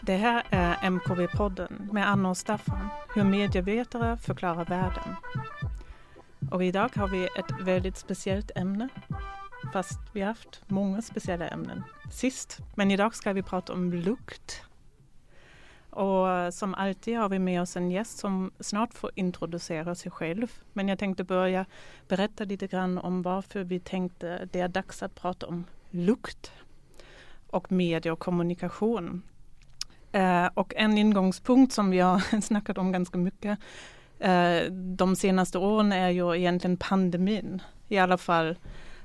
Det här är MKV-podden med Anna och Staffan, hur medievetare förklarar världen. Och idag har vi ett väldigt speciellt ämne, fast vi har haft många speciella ämnen sist. Men idag ska vi prata om lukt. Som alltid har vi med oss en gäst som snart får introducera sig själv. Men jag tänkte börja berätta lite grann om varför vi tänkte det är dags att prata om lukt och media och kommunikation. Eh, och en ingångspunkt som vi har snackat om ganska mycket eh, de senaste åren är ju egentligen pandemin. I alla fall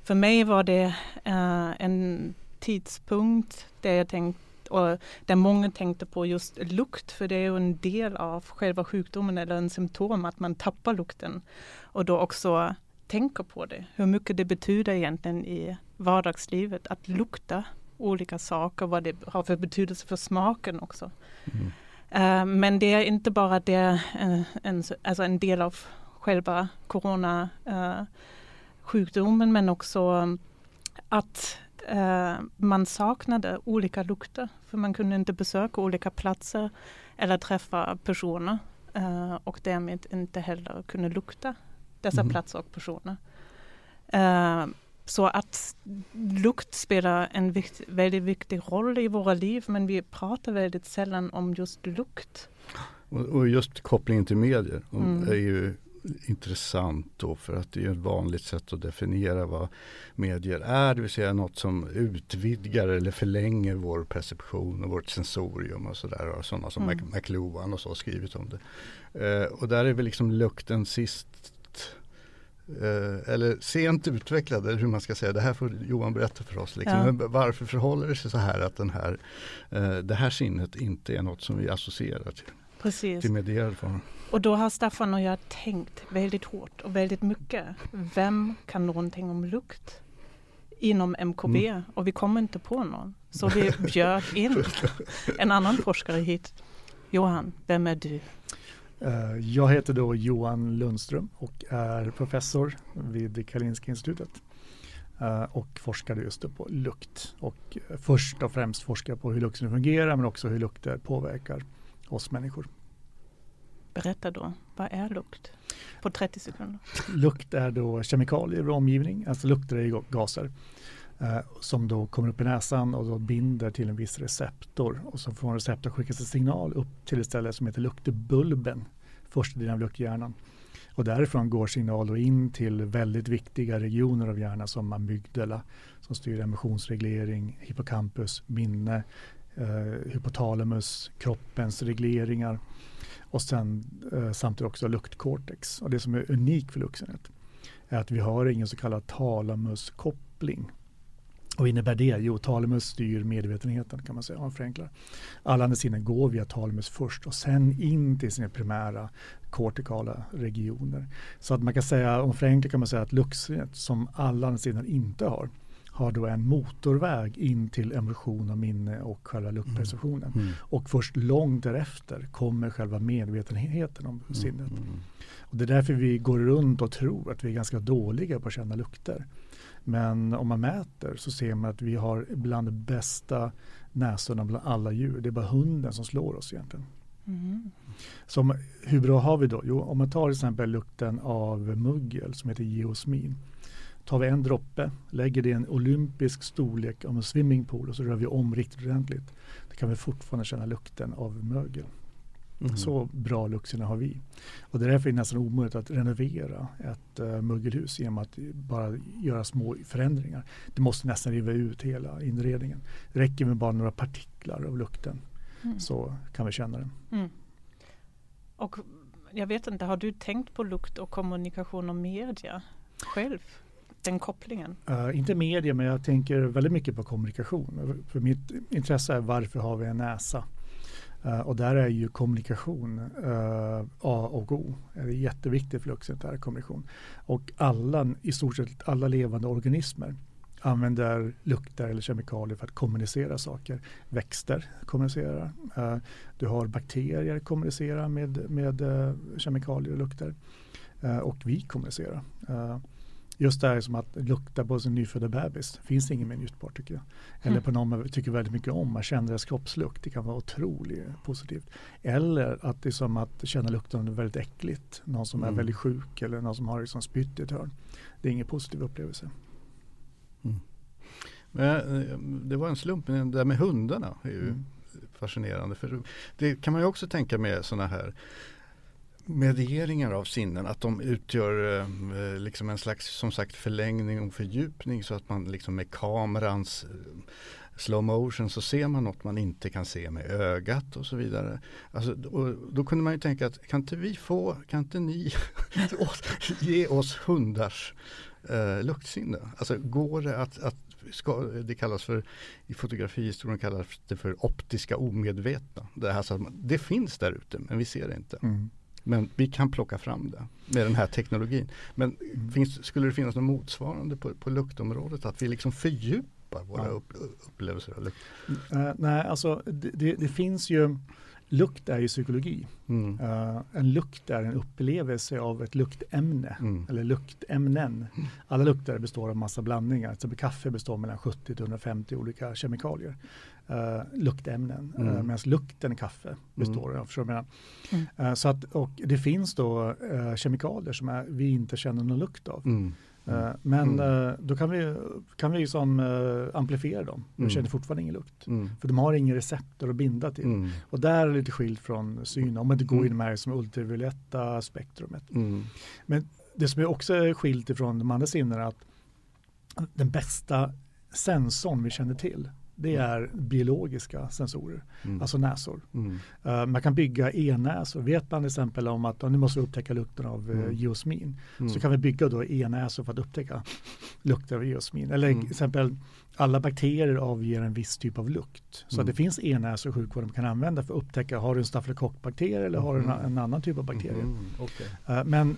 för mig var det eh, en tidspunkt där jag tänkte och där många tänkte på just lukt, för det är ju en del av själva sjukdomen eller en symptom att man tappar lukten. Och då också tänker på det, hur mycket det betyder egentligen i vardagslivet att lukta olika saker, vad det har för betydelse för smaken också. Mm. Uh, men det är inte bara det, en, en, alltså en del av själva corona uh, sjukdomen men också att uh, man saknade olika lukter. För man kunde inte besöka olika platser eller träffa personer och därmed inte heller kunna lukta dessa mm. platser och personer. Så att lukt spelar en vikt, väldigt viktig roll i våra liv men vi pratar väldigt sällan om just lukt. Och, och just kopplingen till medier mm. är ju intressant då för att det är ett vanligt sätt att definiera vad medier är, det vill säga något som utvidgar eller förlänger vår perception och vårt sensorium och sådär. Och sådana som mm. McLuhan och så har skrivit om det. Eh, och där är väl liksom lukten sist Eh, eller sent utvecklade, hur man ska säga, det här får Johan berätta för oss. Liksom. Ja. varför förhåller det sig så här att den här, eh, det här sinnet inte är något som vi associerar till, Precis. till medierad form? Och då har Staffan och jag tänkt väldigt hårt och väldigt mycket. Vem kan någonting om lukt? inom MKB mm. och vi kom inte på någon. Så vi bjöd in en annan forskare hit. Johan, vem är du? Eh, jag heter då Johan Lundström och är professor vid Karolinska institutet eh, och forskade just på lukt. Och först och främst forskar på hur lukten fungerar men också hur lukter påverkar oss människor. Berätta då, vad är lukt? På 30 sekunder. Lukt är då kemikalier i vår omgivning, alltså lukter är gaser eh, som då kommer upp i näsan och då binder till en viss receptor och så får en receptor skickas en signal upp till ett ställe som heter luktbulben. första delen av lukthjärnan. Och därifrån går signaler in till väldigt viktiga regioner av hjärnan som amygdala som styr emotionsreglering, hippocampus, minne, eh, hypotalamus, kroppens regleringar och sen eh, samtidigt också luktkortex. Och det som är unikt för Luxenet är att vi har ingen så kallad talamuskoppling vad innebär det? Jo, talamus styr medvetenheten kan man säga, om man förenklar. Alla andra sinnen går via talamus först och sen in till sina primära kortikala regioner. Så att man kan säga, om förenklar kan man säga att luxet som alla andra sinnen inte har, har då en motorväg in till emotion och minne och själva luktperceptionen. Mm. Mm. Och först långt därefter kommer själva medvetenheten om mm. sinnet. Mm. Och det är därför vi går runt och tror att vi är ganska dåliga på att känna lukter. Men om man mäter så ser man att vi har bland de bästa näsorna bland alla djur. Det är bara hunden som slår oss egentligen. Mm. Så hur bra har vi då? Jo, om man tar till exempel lukten av muggel som heter geosmin. Tar vi en droppe, lägger det i en olympisk storlek av en swimmingpool och så rör vi om riktigt ordentligt. Då kan vi fortfarande känna lukten av mögel. Mm. Så bra luktsinne har vi. Och det är därför är det nästan omöjligt att renovera ett uh, mögelhus genom att bara göra små förändringar. Det måste nästan riva ut hela inredningen. Det räcker med bara några partiklar av lukten mm. så kan vi känna den. Mm. Och jag vet inte, har du tänkt på lukt och kommunikation och media själv? Den kopplingen? Uh, inte media, men jag tänker väldigt mycket på kommunikation. För mitt intresse är varför har vi en näsa? Uh, och där är ju kommunikation uh, A och O. Det är jätteviktigt för luxcentär kommunikation. Och alla, i stort sett alla levande organismer använder lukter eller kemikalier för att kommunicera saker. Växter kommunicerar. Uh, du har bakterier kommunicera med, med kemikalier och lukter. och vi kommunicerar just det här som att lukta på sin nyfödda bebis. Finns inget mer njutbart tycker jag. Eller mm. på någon man tycker väldigt mycket om. Man känner deras kroppslukt. Det kan vara otroligt positivt. Eller att det är som att känna lukten väldigt äckligt. Någon som mm. är väldigt sjuk eller någon som har liksom spytt i ett hörn. Det är ingen positiv upplevelse. Mm. Men, eh, det var en slump, men det där med hundarna är ju mm. fascinerande. För det kan man ju också tänka med sådana här medieringar av sinnen, att de utgör eh, eh, liksom en slags som sagt förlängning och fördjupning så att man liksom med kamerans eh, slow motion så ser man något man inte kan se med ögat och så vidare. Alltså, och då kunde man ju tänka att kan inte vi få, kan inte ni ge oss hundars eh, luktsinne? Alltså går det att, att ska, det kallas för, i fotografihistorien kallas det för optiska omedvetna. Det, här, så det finns där ute men vi ser det inte. Mm. Men vi kan plocka fram det med den här teknologin. Men finns, skulle det finnas något motsvarande på, på luktområdet? Att vi liksom fördjupar våra upp, upplevelser? Eller? Uh, nej, alltså det, det, finns ju Lukt är ju psykologi. Mm. Uh, en lukt är en upplevelse av ett luktämne mm. eller luktämnen. Alla lukter består av massa blandningar. Till exempel kaffe består mellan 70 till 150 olika kemikalier. Uh, luktämnen. Mm. Uh, Medan lukten kaffe består mm. av. Mm. Uh, så att, och det finns då kemikalier som är, vi inte känner någon lukt av. Mm. Mm. Men mm. då kan vi, kan vi liksom amplifiera dem. Vi mm. känner fortfarande ingen lukt. Mm. För de har ingen receptor att binda till. Mm. Och där är det lite skilt från syn. Om man inte går in med som ultravioletta spektrumet. Men det som är också är skilt ifrån de andra sinnena är att den bästa sensorn vi känner till det mm. är biologiska sensorer, mm. alltså näsor. Mm. Uh, man kan bygga e-näsor. Vet man till exempel om att nu måste vi upptäcka lukten av geosmin mm. så kan vi bygga då e-näsor för att upptäcka lukten av geosmin. Eller mm. till exempel alla bakterier avger en viss typ av lukt. Så mm. det finns e-näsor i sjukvården man kan använda för att upptäcka har du en stafylokockbakterie eller har du en, en, annan typ av bakterie. Okay. Uh, men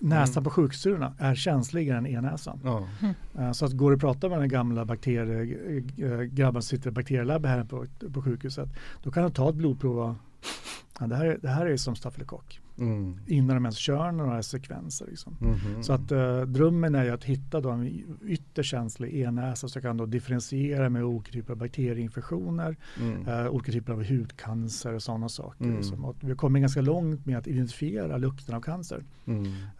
näsan mm. på sjuksyrrorna är känsligare än e-näsan. Ja. Mm. Så att går det att prata med den gamla bakteriegrabben som sitter i bakterielabbet här på, på sjukhuset, då kan de ta ett blodprov och ja, det, här, det här är som stafylokock. Mm. Innan de ens kör några sekvenser. Liksom. Mm. Så att uh, drömmen är ju att hitta då en ytterst känslig e-näsa som kan då differentiera med olika typer av bakterieinfektioner, mm. uh, olika typer av hudcancer och sådana saker. Mm. Liksom. Och vi har kommit ganska långt med att identifiera lukten av cancer.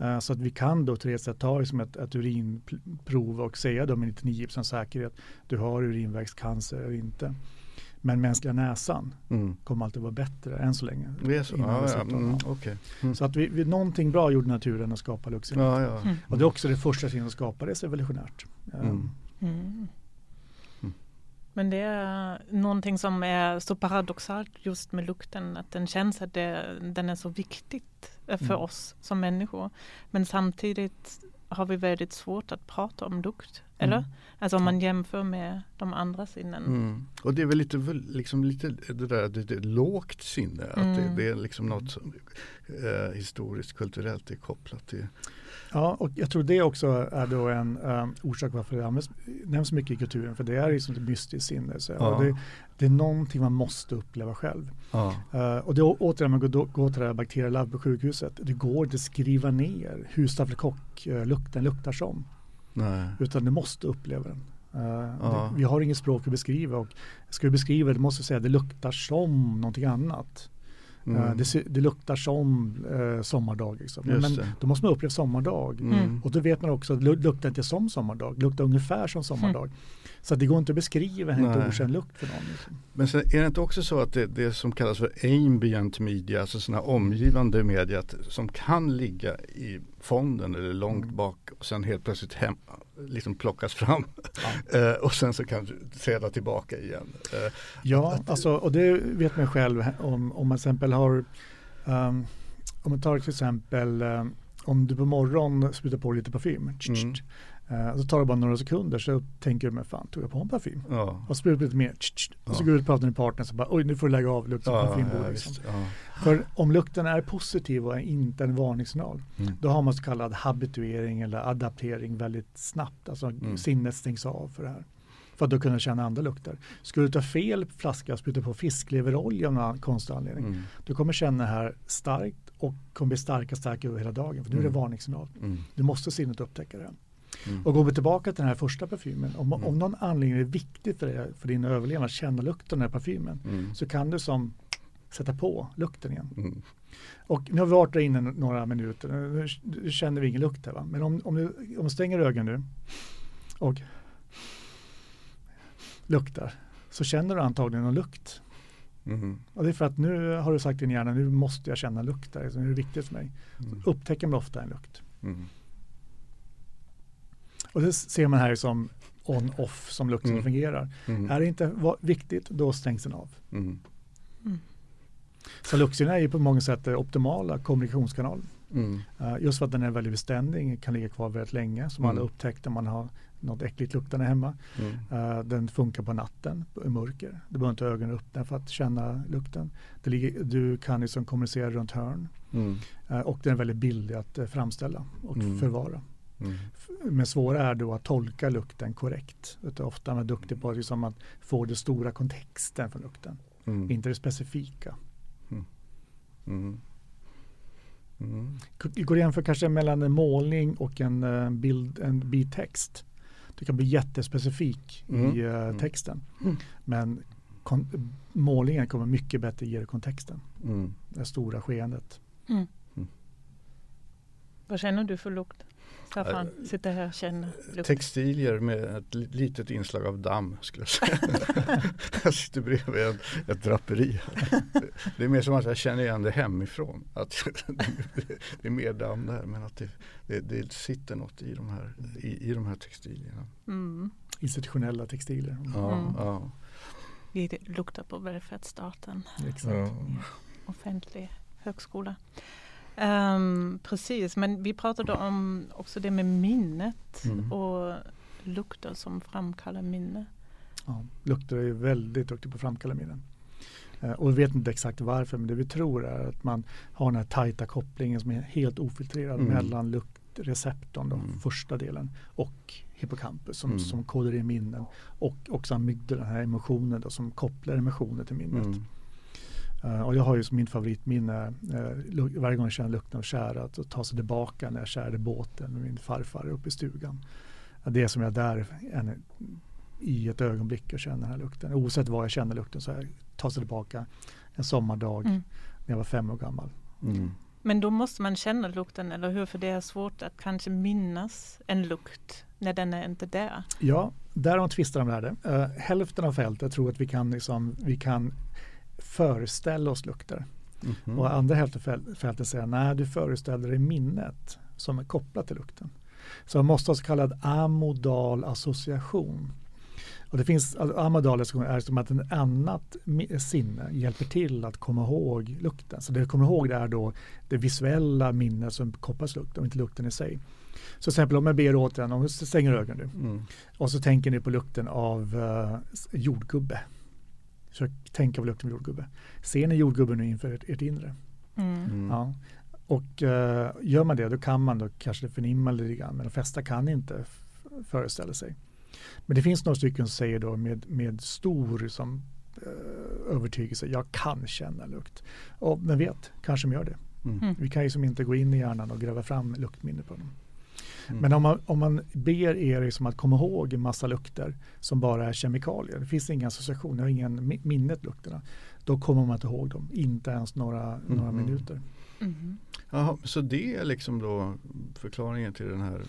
Uh, så att vi kan då till sätt ta liksom ett, ett urinprov och säga då med 99 säkerhet du har urinvägscancer eller inte. Men mänskliga näsan mm. kommer alltid vara bättre än så länge. Det är så? Ja, ja. Mm, okay. mm. Så att vi, vi, någonting bra gjorde naturen att skapa luktsinnet. Ja, ja. Mm. Och det är också det första sinnet att skapa det evolutionärt. Um. Men det är någonting som är så paradoxalt just med lukten, att den känns att det, den är så viktigt för mm. oss som människor. Men samtidigt har vi väldigt svårt att prata om lukt. Eller? Mm. Alltså om man jämför med de andra sinnen. Mm. Och det är väl lite, liksom lite det där det, det lågt sinne. Att det, mm. det, är liksom något som eh, historiskt kulturellt är kopplat till. Ja, och jag tror det också är då en um, orsak varför det används, nämns mycket i kulturen. För det är liksom ett mystiskt sinne. Så, ja. det, det, är någonting man måste uppleva själv. Ja. Uh, och det är återigen, man går, går till det här bakterielabb på sjukhuset. Det går inte att skriva ner hur stafylokock-lukten luktar som. Nej. Utan du måste uppleva den. Uh, ja. det, vi har inget språk att beskriva och ska du beskriva det måste du säga att det luktar som någonting annat. Mm. Uh, det, det, luktar som uh, sommardag. Liksom. Men då måste man uppleva sommardag. Mm. Och då vet man också att det luktar inte som sommardag, det luktar ungefär som sommardag. Mm. Så det går inte att beskriva en helt okänd lukt för någon. Liksom. Men sen är det inte också så att det, det som kallas för ambient media, alltså sådana omgivande media som kan ligga i fonden eller långt mm. bak och sen helt plötsligt hem, liksom plockas fram ja. uh, och sen så kan du träda tillbaka igen. Uh, ja, att, alltså, och det vet man själv om, om man till exempel har um, om man tar till exempel um, om du på morgonen sprutar på lite parfym mm. Uh, så tar det bara några sekunder så tänker du, men fan tog jag på en parfym? Ja. Och sprutar lite mer, tsch, tsch, och så går du ut och pratar med din partner och så bara, oj nu får du lägga av lukten ja, parfym. Ja, liksom. För om lukten är positiv och är inte en varningssignal, mm. då har man så kallad habituering eller adaptering väldigt snabbt. Alltså mm. sinnet stängs av för det här. För att då kunna känna andra lukter. Skulle du ta fel flaska och spruta på fiskleverolja av någon konstig anledning, mm. du kommer känna det här starkt och kommer bli starkare och starkare över hela dagen. För nu är det mm. varningssignal. Mm. Du måste sinnet upptäcka det. Och går vi tillbaka till den här första parfymen. Om, Mm. om någon anledning är viktigt för, dig, för din överlevnad att känna lukten av den här parfymen Mm. så kan du som sätta på lukten igen. Mm. Och nu har vi varit där inne några minuter. Nu känner vi ingen lukt här. Va? Men om, om, du, om du stänger ögonen nu och luktar så känner du antagligen någon lukt. Mm. Och det är för att nu har du sagt i din hjärna nu måste jag känna lukt där. Nu är det viktigt för mig. Mm. Upptäcker man ofta en lukt. Mm. Och det ser man här som on-off som lukten Mm. fungerar. Mm. Är det inte viktigt då stängs den av. Mm. Så luktsinne är ju på många sätt det optimala kommunikationskanaler. Mm. Uh, just för att den är väldigt beständig, kan ligga kvar väldigt länge som Mm. alla upptäckte om man har något äckligt luktande hemma. Mm. Uh, den funkar på natten i mörker. Du behöver inte ha ögonen öppna för att känna lukten. Det ligger, du kan liksom kommunicera runt hörn Mm. uh, och den är väldigt billig att uh, framställa och Mm. förvara. Mm. Men svåra är då att tolka lukten korrekt. Utan ofta är man duktig på liksom att få den stora kontexten för lukten, Mm. inte det specifika. Mm. Mm. Det går att jämföra kanske mellan en målning och en eh, bild, en bit text. Du kan bli jättespecifik Mm. i eh, Mm. texten. Mm. Men kon- målningen kommer mycket bättre ge dig kontexten. Mm. Det stora skeendet. Vad känner du för lukt? Staffan, sitter här och känner lukt. Textilier med ett li- litet inslag av damm skulle jag säga. jag sitter bredvid ett, ett draperi. Det är mer som att jag känner igen det hemifrån. Att det är mer damm där men att det, det, det sitter något i de här, i, i de här textilierna. Mm. Institutionella textiler. Ja, Mm. ja. Vi luktar på välfärdsstaten, Exakt. ja. offentlig högskola. Ehm, precis, men vi pratade om också det med minnet Mm. och lukter som framkallar minne. Ja, lukter är väldigt duktig på att framkalla minnen. Eh, och vi vet inte exakt varför men det vi tror är att man har den här tajta kopplingen som är helt ofiltrerad Mm. mellan luktreceptorn, då, Mm. första delen, och hippocampus som, Mm. som kodar in minnen. Och också amygdala, den här emotionen då, som kopplar emotioner till minnet. Eh, och jag har ju som min favoritminne, uh, varje gång jag känner lukten av tjära, att ta sig tillbaka när jag kärde båten med min farfar uppe i stugan. Ja, Det är som jag där än, i ett ögonblick och känner den här lukten. Oavsett var jag känner lukten så jag tar sig tillbaka en sommardag Mm. när jag var fem år gammal. Mm. Men då måste man känna lukten, eller hur? För det är svårt att kanske minnas en lukt när den är inte där. Ja, där har de tvistat om det här. Uh, hälften av fältet tror att vi kan, liksom, vi kan föreställa oss lukter. Mhm. Och andra hälften av fäl- fältet säger nej, du föreställer dig minnet som är kopplat till lukten. Så man måste ha så kallad amodal association. Och det finns, alltså, amodal association är som att en annat sinne hjälper till att komma ihåg lukten. Så det jag kommer ihåg det är då det visuella minnet som kopplas till lukten och inte lukten i sig. Så till exempel om jag ber er återigen, om du stänger ögonen nu Mm. och så tänker ni på lukten av uh, jordgubbe. Så tänka på lukten av jordgubbe. Ser ni jordgubben nu inför ert, ert inre? Mm. Mm. Ja. Och eh, gör man det då kan man då kanske förnimma lite grann men de flesta kan inte föreställa sig. Men det finns några stycken som säger då med, med stor som, eh, övertygelse, jag kan känna lukt. Och men vet, kanske de gör det. Mm. Mm. Vi kan ju som inte gå in i hjärnan och gräva fram luktminne på dem. Mm. Men om man, om man ber er liksom att komma ihåg en massa lukter som bara är kemikalier, det finns ingen association, det har ingen mi- minnet lukterna, då kommer man inte ihåg dem, inte ens några, några minuter. Mhm. Jaha, så det är liksom då förklaringen till den här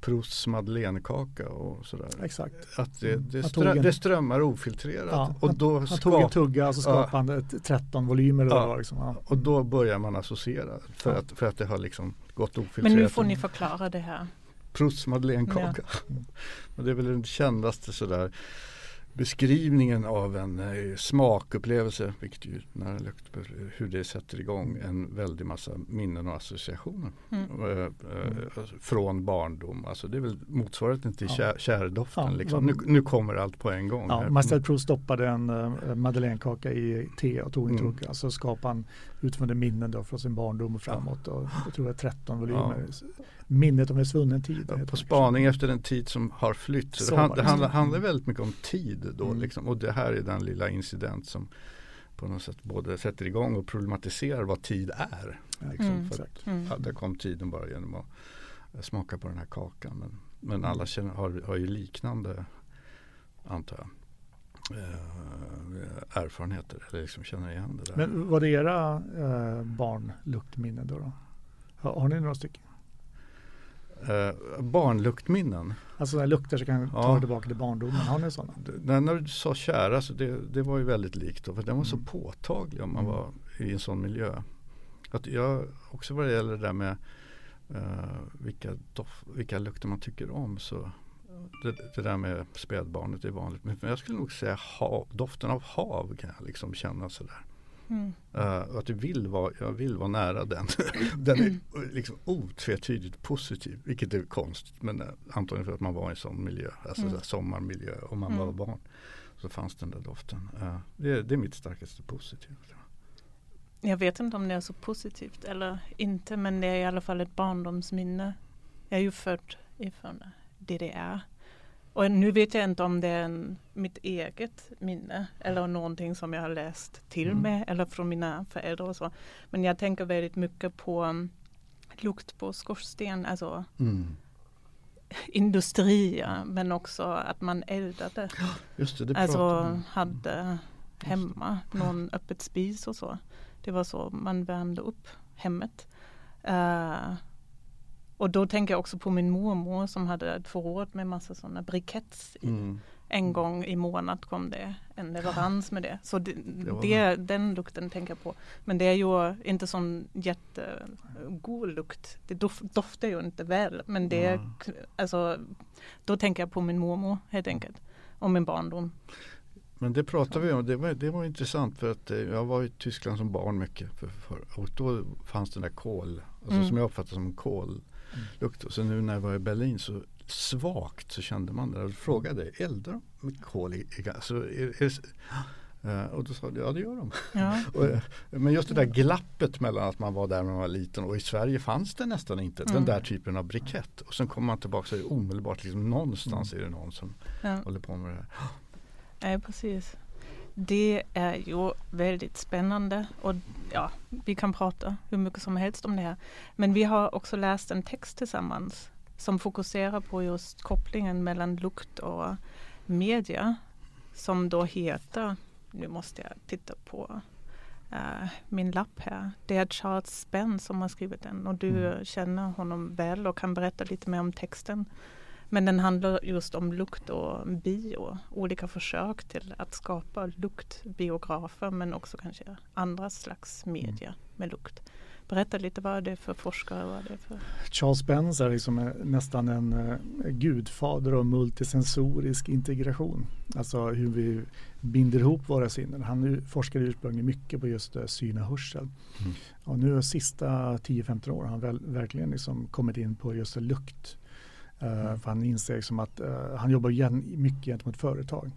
Prousts madeleinekaka och sådär. Exakt. Att det, det, Han tog strö, en- det strömmar ofiltrerat. Ja, och, då Han tog en tugga och så Ja. skapade han ett 13 volymer. Ja. det var liksom. ja. och då börjar man associera för, Ja. att, för att det har liksom gått ofiltrerat. Men nu får ni förklara det här. Prousts madeleinekaka. Och det är väl den kändaste sådär beskrivningen av en eh, smakupplevelse, vilket ju nära lukt, hur det sätter igång en väldig massa minnen och associationer Mm. eh, eh, från barndom. Alltså det är väl motsvarigheten till Ja. kär, kärdoften. Ja, liksom. nu, nu kommer allt på en gång. Ja. Marcel Proust stoppade en uh, madeleinekaka i te och tog en Mm. tugga. Så skapade han utifrån det minnen då från sin barndom och framåt. Och jag tror det är 13 volymer. Minnet om en svunnen tid. Ja, på spaning efter en tid som har flytt. Så Så det, han, var det det. handlar, handlar väldigt mycket om tid då. Mm. Liksom. Och det här är den lilla incident som på något sätt både sätter igång och problematiserar vad tid är. Ja, Liksom, Mm. för att, Exakt. Mm. ja, där kom tiden bara genom att smaka på den här kakan. Men Men alla känner, har, har ju liknande, antar jag, eh, erfarenheter. Eller liksom känner igen det där. Men var det era eh, barnluktminnen då? då? Har, har ni några stycken? Eh, barnluktminnen. Alltså när lukter som kan ta Ja. tillbaka till barndomen. Har ni sådana? Det- När, du sa kära så det, det var ju väldigt likt. Då, för den var så Mm. påtaglig om man Mm. var i en sån miljö. Att jag, också vad det gäller det där med eh, vilka, dof, vilka lukter man tycker om. Så det, det där med spädbarnet är vanligt. Men jag skulle nog säga hav, doften av hav kan jag liksom känna sådär. Mm. Uh, att jag vill, vara, jag vill vara nära den. den är liksom otvetydigt positiv. Vilket är konstigt. Men uh, antagligen för att man var i en sån miljö. Alltså Mm. sommarmiljö. Om man Mm. var barn. Så fanns den där doften. Uh, det, det är mitt starkaste positiva. jag. Jag vet inte om det är så positivt eller inte men det är i alla fall ett barndomsminne. Jag är ju född ifrån DDR. Och nu vet jag inte om det är en, mitt eget minne eller någonting som jag har läst till Mm. med eller från mina föräldrar och så. Men jag tänker väldigt mycket på um, lukt på skorsten, alltså industrier men också att man eldade. Just det, det Alltså hade hemma någon öppet spis och så. Det var så man värmde upp hemmet. Eh, och då tänker jag också på min mormor som hade ett förråd med massa sådana briketts i. Mm. En gång i månad kom det en leverans med det. Så det, det, den lukten tänker jag på. Men det är ju inte sån jättegod lukt. Det dof, doftar ju inte väl. Men det Mm. alltså, då tänker jag på min mormor helt enkelt. Och min barndom. Men det pratade vi om. Det var, det var intressant för att eh, jag var i Tyskland som barn mycket. För, för, och då fanns den där kol. Alltså Mm. som jag uppfattade som kollukt. Och så nu när jag var i Berlin så svagt så kände man det. Jag frågade, eldar de med kol i, i alltså, är, är, Eh, och då sa de, ja det gör de. Ja. Och, eh, men just det där glappet mellan att man var där när man var liten och i Sverige fanns det nästan inte Mm. den där typen av brikett. Och sen kommer man tillbaka så är det omedelbart liksom någonstans är det någon som Ja. håller på med det här. Nej, precis. Det är ju väldigt spännande och ja, vi kan prata hur mycket som helst om det här. Men vi har också läst en text tillsammans som fokuserar på just kopplingen mellan lukt och media som då heter, nu måste jag titta på eh, min lapp här. Det är Charles Spenn som har skrivit den och du Mm. känner honom väl och kan berätta lite mer om texten. Men den handlar just om lukt och bio. Olika försök till att skapa luktbiografer men också kanske andra slags media med lukt. Berätta lite vad det är för forskare. Vad det är för... Charles Spence är liksom eh, nästan en eh, gudfader av multisensorisk integration. Alltså hur vi binder ihop våra sinnen. Han nu- forskade ursprungligen mycket på just eh, syn och hörsel. Mm. Och nu de sista 10-15 år har han väl, verkligen liksom kommit in på just lukt. Eh, för han inser liksom att eh, han jobbar igen, mycket gentemot företag.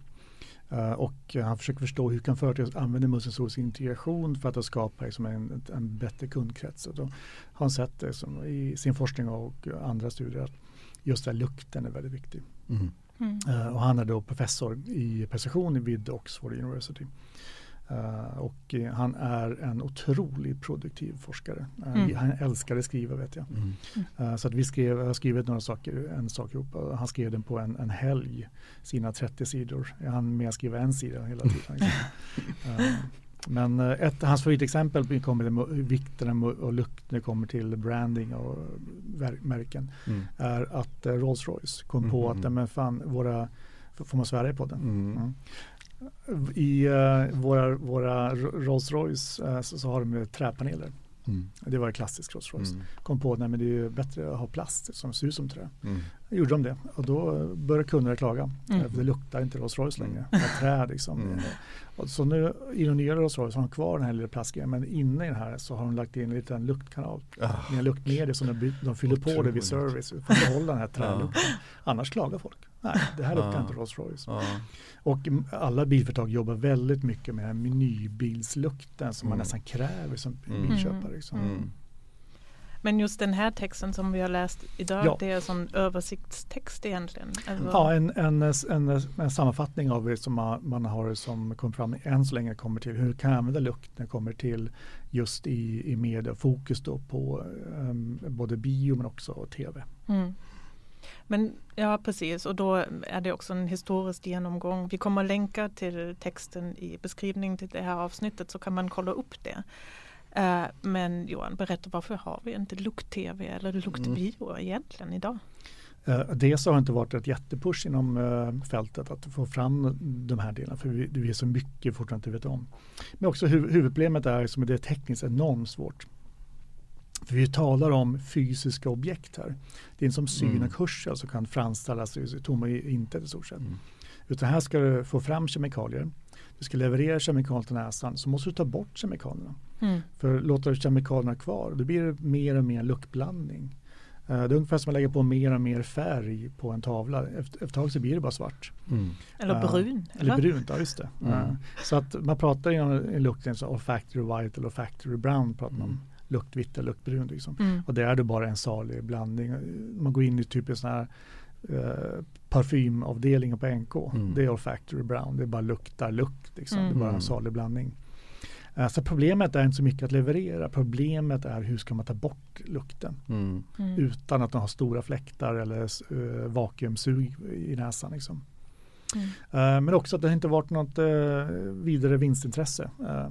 Eh, och han försöker förstå hur kan företag använda multisensorisk integration för att skapa liksom en, en bättre kundkrets. Och då har han sett det som, i sin forskning och andra studier att just den lukten är väldigt viktig. Mm. Mm. Och han är då professor i perception vid Oxford University. Eh, och han är en otroligt produktiv forskare. Eh, Mm. Han älskar att skriva vet jag. Mm. Eh, Så att vi skrev, jag har skrivit några saker, en sak ihop. Han skrev den på en, en helg, sina 30 sidor. Jag hann med att skriva en sida hela tiden. liksom. Eh, Men ett, hans favoritexempel kommer till vikten och lukt när det kommer till branding och märken Mm. är att eh, Rolls-Royce kom på Mhm. att, men fan, våra, får man svära på den? Mm. Mm. I eh, våra, våra Rolls-Royce eh, så, så har de ju träpaneler. Mm. Det var klassiskt Rolls-Royce. Mm. Kom på att det är ju bättre att ha plast som ser ut som trä. Mm. Gjorde de det och då började kunderna klaga. Mm. Det luktar inte Rolls-Royce längre. Mm. Det är trä liksom. Mm. Och så nu i de nya Rolls-Royce har de kvar den här lilla plastgrejen men inne i den här så har de lagt in en liten luktkanal. Ah. Med luktmedel som de, de fyller på det vid Otroligt. service för att behålla den här trälukten. Annars klagar folk. Nej, det här luktar Ja. inte Rolls-Royce. Ja. Och alla bilföretag jobbar väldigt mycket med den här nybilslukten som man Mm. nästan kräver som Mm. bilköpare. Liksom. Mm. Men just den här texten som vi har läst idag, Ja. det är en sån översiktstext egentligen. Alltså, Ja, en, en, en, en sammanfattning av det som man, man har som kom fram än så länge kommer till hur kan jag använda lukt när det kommer till just i, i media, fokus då på um, både bio men också tv. mm. Men ja, precis och då är det också en historisk genomgång. Vi kommer länka till texten i beskrivningen till det här avsnittet så kan man kolla upp det. Uh, men Johan, berätta varför har vi inte lukt-tv eller lukt-bio mm. egentligen idag? Uh, dels har det inte varit ett jättepush inom uh, fältet att få fram de här delarna för vi, det är så mycket fortfarande inte vet om. Men också huv huvudproblemet är som det är tekniskt enormt svårt. För vi talar om fysiska objekt här. Det är inte som syn mm. och hörsel som kan framställas i tomma intet i stort sett. Mm. Utan här ska du få fram kemikalier. Du ska leverera kemikalier till näsan så måste du ta bort kemikalierna. Mm. För låter du kemikalierna kvar då blir det mer och mer luktblandning. Uh, det är ungefär som att lägga på mer och mer färg på en tavla. Efter, ett tag så blir det bara svart. Mm. Eller brun. Uh, eller? brunt, ja just det. Mm. Uh, så att man pratar inom lukten så olfactory white eller olfactory brown pratar man mm luktvitt eller luktbrun. Liksom. Mm. Och det är det bara en salig blandning. Man går in i typ en sån här eh, parfymavdelningen på NK. Mm. Det är olfactory brown. Det bara luktar lukt. Liksom. Mm. Det är bara en mm. salig blandning. Eh, så problemet är inte så mycket att leverera. Problemet är hur ska man ta bort lukten mm. mm. utan att de har stora fläktar eller uh, vakuumsug i näsan. Liksom. Mm. Uh, men också att det inte varit något uh, vidare vinstintresse. Uh,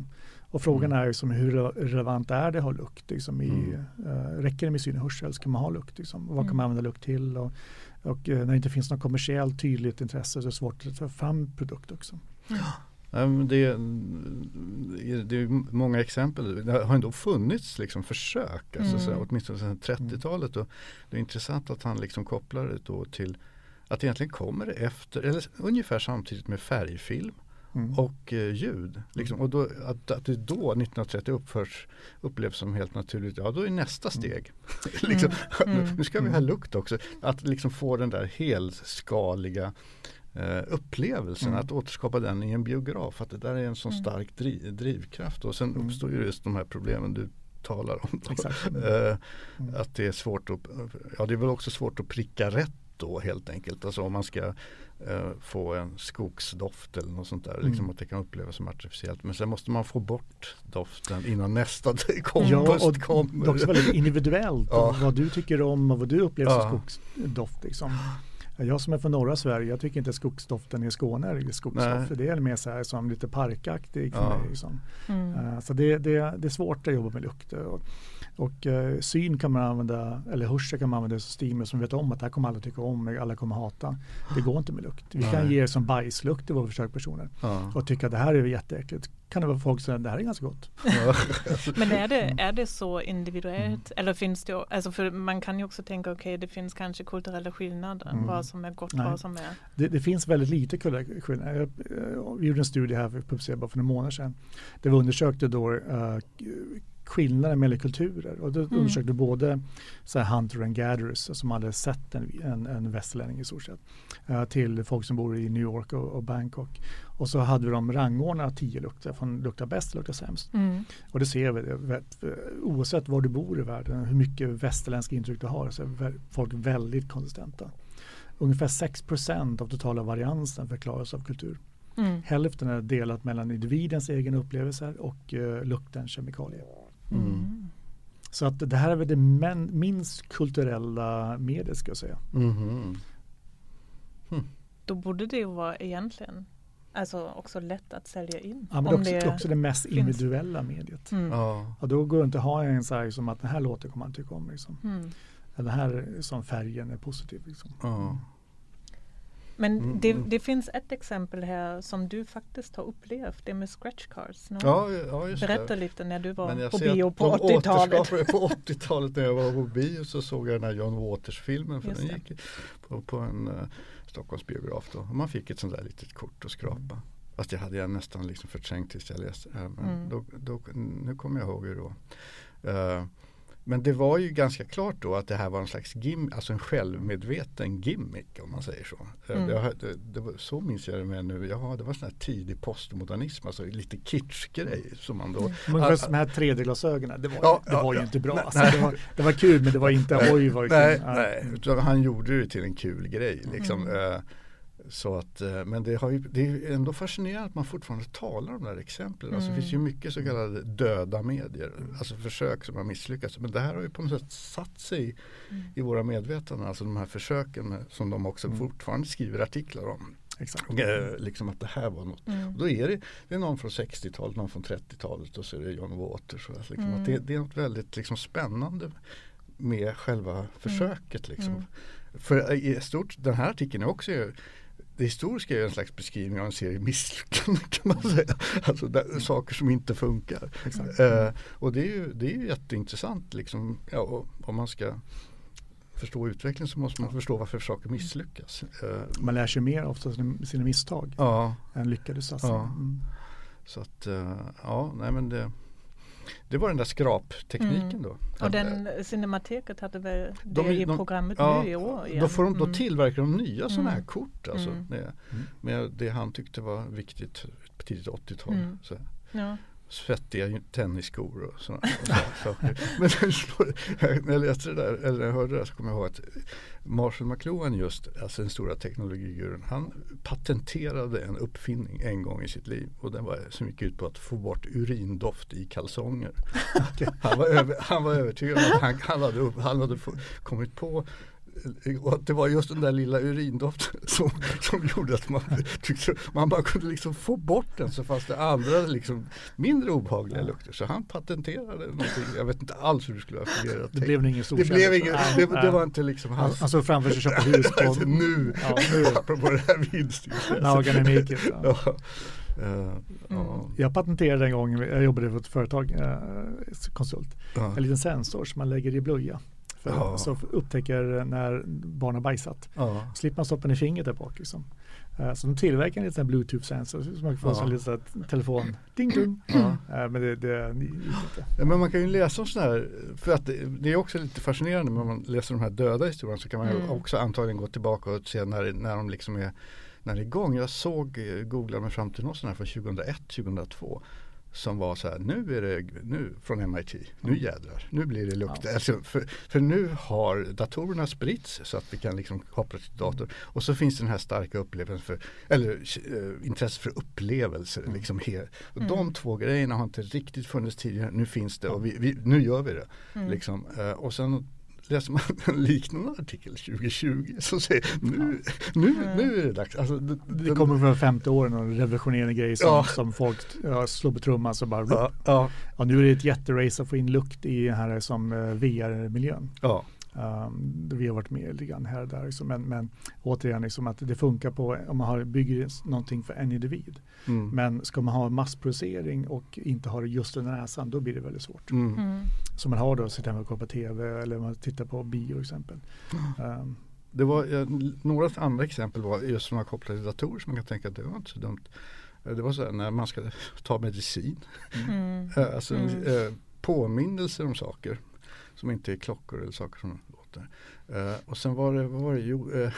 och frågan mm. är liksom hur relevant är det att ha lukt? Liksom i, mm. uh, räcker det med syn och hörsel? Ska man ha lukt? Liksom? Vad kan man mm. använda lukt till? Och, och uh, när det inte finns något kommersiellt tydligt intresse så är det svårt att ta fram produkt också. Mm. Det, det är många exempel. Det har ändå funnits liksom försök, alltså, mm. så, åtminstone sedan 30-talet. Och det är intressant att han liksom kopplar det då till att egentligen kommer det efter, eller ungefär samtidigt med färgfilm mm. och eh, ljud. Liksom. Och då, att, att det då 1930 uppförs, upplevs som helt naturligt, ja då är nästa mm. steg. liksom, mm. nu ska vi ha lukt också. Att liksom få den där helskaliga eh, upplevelsen, mm. att återskapa den i en biograf. Att det där är en sån mm. stark driv, drivkraft. Och sen mm. uppstår ju just de här problemen du talar om. eh, att det är svårt att, ja det är väl också svårt att pricka rätt då helt enkelt. Alltså om man ska eh, få en skogsdoft eller något sånt där. Liksom mm. Liksom att det kan upplevas som artificiellt. Men sen måste man få bort doften innan nästa kompost ja, och kommer. Det är också väldigt individuellt ja. vad du tycker om och vad du upplever ja. som skogsdoft. Liksom. Jag som är från norra Sverige, jag tycker inte skogsdoften i Skåne är skogsdoft. Det är mer så här som lite parkaktig för ja. mig. Liksom. Mm. Uh, så det, det, det är svårt att jobba med lukt. Och, och uh, syn kan man använda, eller hörsel kan man använda som stimulus som vet om att det här kommer alla tycka om, alla kommer hata. Det går inte med lukt. Vi Nej. kan ge det som bajslukt till våra försökspersoner ja. och tycka att det här är jätteäckligt. Kan det vara folk som säger att det här är ganska gott. Men är det, är det så individuellt? Mm. Eller finns det, alltså för man kan ju också tänka okej okay, det finns kanske kulturella skillnader. Mm. Vad som är gott, Nej. vad som är... Det, det finns väldigt lite kulturella skillnader. Vi gjorde en studie här för, publicerad för några månader sedan. Där vi undersökte då uh, skillnader mellan kulturer. Och då mm. undersökte både så här hunter and gatherers som hade sett en, en, en västerlänning i stort sett uh, till folk som bor i New York och, och Bangkok. Och så hade vi dem rangordnat tio lukter från luktar bäst till luktar sämst. Mm. Och det ser vi, oavsett var du bor i världen, hur mycket västerländska intryck du har så är folk väldigt konsistenta. Ungefär 6% av totala variansen förklaras av kultur. Mm. Hälften är delat mellan individens egen upplevelser och uh, luktens kemikalier. Mm. Så att det här är väl det minst kulturella mediet ska jag säga. Mm. Hm. Då borde det vara egentligen alltså också lätt att sälja in. Ja, men också det också det mest finns. individuella mediet. Mm. Ja. Och då går det inte att ha en så här som att den här låten kommer man tycka om. Liksom. Mm. Den här som färgen är positiv. Liksom. Ja. Men mm, det, mm. det, finns ett exempel här som du faktiskt har upplevt, det med scratch cards. No? Ja, ja, just Berätta det. lite när du var på bio på 80-talet. På 80-talet när jag var på bio så såg jag den här John Waters-filmen för just den gick på, på en uh, Stockholmsbiograf då. Och man fick ett sånt där litet kort att skrapa. Fast det hade jag nästan liksom förträngt tills jag läste. Äh, men mm. då, då, nu kommer jag ihåg hur det var. Uh, men det var ju ganska klart då att det här var en slags gim, alltså en självmedveten gimmick om man säger så. Eh, mm. Det, det, det var, så minns jag det med nu. Jaha, det var sån här tidig postmodernism, alltså lite kitschgrej som man då. Mm. Men all, de här 3D-glasögonen, det var, ja, det var ja, ju inte bra. Nej, alltså, det, var, det, var, kul men det var inte oj vad Nej, nej, han gjorde det till en kul grej liksom. Mm. Så att, eh, men det, har ju, det är ändå fascinerande att man fortfarande talar om de där exemplen. Alltså, det finns ju Mm. mycket så kallade döda medier. Alltså försök som har misslyckats. Men det här har ju på något sätt satt sig Mm. i våra medvetanden. Alltså de här försöken som de också Mm. fortfarande skriver artiklar om. Exakt. Eh, liksom att det här var något. Mm. Och då är det, det är någon från 60-talet, någon från 30-talet och så är det John Waters. Och alltså liksom Mm. att det, det är något väldigt liksom spännande med själva försöket. Liksom. Mm. För i stort, den här artikeln är också det historiska är en slags beskrivning av en serie misslyckanden kan man säga. Alltså där, saker som inte funkar. Eh, och det är ju, det är ju jätteintressant liksom, ja, om man ska förstå utvecklingen så måste man förstå varför saker misslyckas. Eh, Man lär sig mer ofta sina, sina misstag ja, än lyckade satsningar. Ja. Mm. så att eh, ja, nej men det det var den där skraptekniken Mm. då. Och den Cinemateket hade väl De- det i de- programmet ja, nu i år igen. Då, får de, då Mm. tillverkar de nya sådana här Mm. kort alltså, Mm. med, med det han tyckte var viktigt på tidigt 80-tal. Mm. Så, Ja. Svettiga tennisskor och sådana saker. Men när jag läste det där, eller när jag hörde det så kommer jag ihåg att Marshall McLuhan just, alltså den stora teknologiguren, han patenterade en uppfinning en gång i sitt liv och den var, som gick ut på att få bort urindoft i kalsonger. Han var, över, han var övertygad om att han, han hade, han hade kommit på och att det var just den där lilla urindoften som, som gjorde att man tyckte man bara kunde liksom få bort den så fanns det andra liksom mindre obehagliga lukter. Så han patenterade någonting. Jag vet inte alls hur det skulle ha fungerat. Det blev ingen stor det, blev ingen, det, det var inte liksom Han, hans han såg framför sig köpa hus på nu, Ja, nu. apropå det här vinstintresset. Ja. Ja. Eh, ja. Jag patenterade en gång, jag jobbade för ett företag, eh, konsult, en liten sensor som man lägger i blöja. För, Ja. Så upptäcker när barn har bajsat. Ja. slipper man stoppa ner fingret där bak. Liksom. Eh, Så de tillverkar en liten bluetooth-sensor så man kan få Ja. en liten telefon. Ding dong. Ja. Eh, Men det, det gick inte. Ja, men man kan ju läsa om sådana här, för att det, det är också lite fascinerande när man läser de här döda historierna så kan man Mm. också antagligen gå tillbaka och se när, när de liksom är, när det är igång. Jag såg, eh, googlade mig fram till något sånt här från 2001, 2002 som var så här, nu är det, nu från MIT, nu jädrar, nu blir det lukt. Ja. Alltså, för, för nu har datorerna spritts så att vi kan liksom koppla till dator. Och så finns den här starka upplevelsen för, eller eh, intresse för upplevelser. Mm. Liksom här. Och Mm. De två grejerna har inte riktigt funnits tidigare, nu finns det och vi, vi, nu gör vi det. Mm. Liksom. Eh, och sen läser man en liknande artikel 2020 som säger nu, nu, Mm. nu är det dags. Alltså, det, Det kommer från femte åren och revolutionerande grej som, Ja. som folk ja, slår på trumman så bara Ja, ja, ja, nu är det ett jätterace att få in lukt i den här som eh, VR-miljön. ja, Um, vi har varit med lite grann här och där. Liksom. Men, men återigen, liksom att det funkar på om man har, bygger någonting för en individ. mm, Men ska man ha massproducering och inte ha det just under näsan, då blir det väldigt svårt. mm, Mm. Som man har då, sitter man och kollar på tv eller man tittar på bio till exempel. Um, Det var, några andra exempel var just som var kopplade till datorer som man kan tänka att det var inte så dumt. Eh, Det var så här när man ska ta medicin. Mm. Eh, Alltså Mm. eh, påminnelser om saker som inte är klockor eller saker som låter. Eh, och sen var det, var det, jo, eh,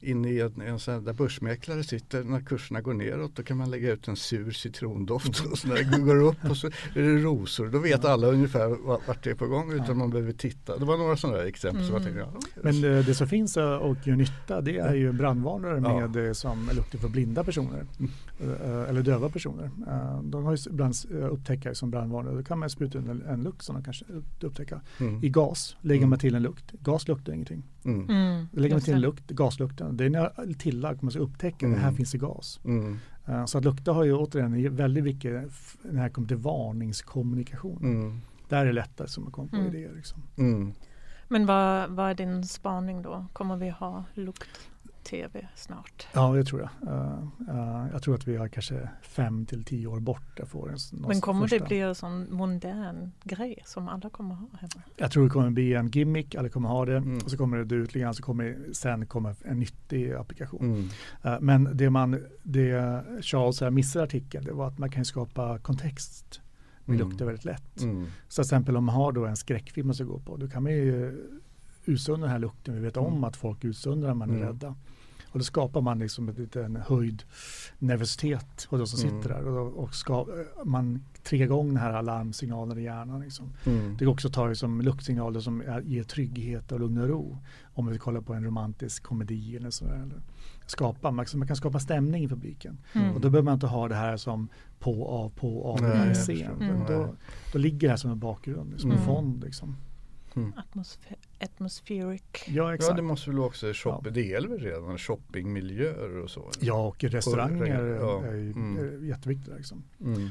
inne i en, en sån där börsmäklare sitter när kurserna går neråt då kan man lägga ut en sur citrondoft och så när det går upp och så är det rosor. Då vet alla ungefär vart det är på gång utan Ja. man behöver titta. Det var några sådana där exempel Mm. tänkte, ja, men eh, det som finns och gör nytta det är ju brandvarnare Ja. med som luktar för blinda personer. Eh, Eller döva personer. De har ju ibland upptäckare som brandvarnare. Då kan man spruta in en, en lukt som de kanske upptäcka. Mm. I gas lägger Mm. man till en lukt. Gas luktar ingenting. Mm. Mm. Lägger man till lukt, gaslukten. Det är när tillagt man ska upptäcka Mm. att här finns det gas. Mm. Eh, Så att lukta har ju återigen väldigt mycket när det kommer till varningskommunikation. Mm. Där är det lättare som man kommer på Mm. idéer. Liksom. Mm. Men vad, vad är din spaning då? Kommer vi ha lukt-tv snart? Ja, det tror jag. Eh, eh, jag tror att vi har kanske fem till tio år bort. Där får en, Men kommer första. det bli en sån modern grej som alla kommer ha hemma? Jag tror det kommer bli en gimmick, alla kommer ha det. Mm. Och så kommer det dö ut lite grann, så kommer det sen komma en nyttig applikation. Mm. Eh, Men det, man, det Charles här missade i artikeln, det var att man kan skapa kontext med Mm. lukter väldigt lätt. Mm. Så till exempel om man har då en skräckfilm man ska gå på, då kan man ju utsöndra den här lukten. Vi vet om Mm. att folk utsöndrar när man är Mm. rädda. Och då skapar man liksom en liten höjd nervositet hos de som Mm. sitter där. Och, då, och ska, man triggar igång den här alarmsignalen i hjärnan. Liksom. Mm. Det går också att ta som luktsignaler som är, ger trygghet och lugn och ro. Om vi kollar på en romantisk komedi eller sådär. Eller skapa, man, man kan skapa stämning i publiken. Mm. Och då behöver man inte ha det här som på, av, på, av Nej, scen. Mm. Då, då ligger det här som en bakgrund, som en Mm. fond. Liksom. Atmosf- atmospheric. Ja, Ja exakt. det måste väl också shop, det är väl redan shoppingmiljöer och så? eller? Ja, och restauranger Ja, är ju mm. är jätteviktigt. Liksom. Mm.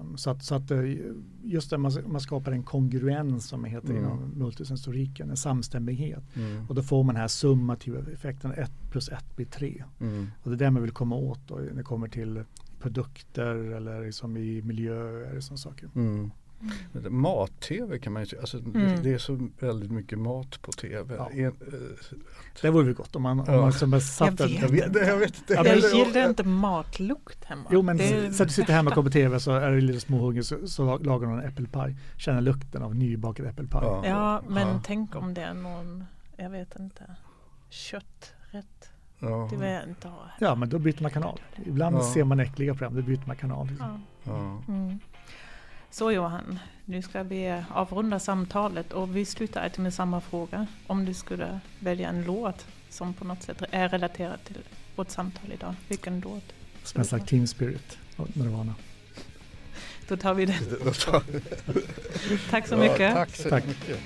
Um, så att, så att eh, just det, man, man skapar en kongruens som heter Mm. inom multisensoriken, en samstämmighet. Mm. Och då får man den här summativa effekten, 1 plus 1 blir 3. Mm. Och det är det man vill komma åt då, när det kommer till produkter eller liksom i miljöer och sådana saker. Mm. Mat-tv kan man ju säga, alltså, det- Mm. det är så väldigt mycket mat på tv. Ja. En, eh, Det vore väl gott om man, om Ja. man liksom bara satt Jag en- vet jag, vet, jag vet inte Jag gillar inte matlukt hemma. Jo men Det- så att du sitter hemma och kollar på tv så är du lite småhungrig så, så lagar någon äppelpaj. Känner lukten av nybakad äppelpaj. Ja. Ja, men Ja. tänk om det är någon, jag vet inte, kötträtt. Ja. Det vill jag inte ha. Ja men då byter man kanal. Ibland Ja. ser man äckliga program, då byter man kanal. Liksom. Ja. Ja. Mm. Så Johan, nu ska vi avrunda samtalet och vi slutar alltid med samma fråga. Om du skulle välja en låt som på något sätt är relaterad till vårt samtal idag, vilken låt? Smells like Teen Spirit av Nirvana. Då tar vi den. Tack så Ja, mycket. Tack så mycket.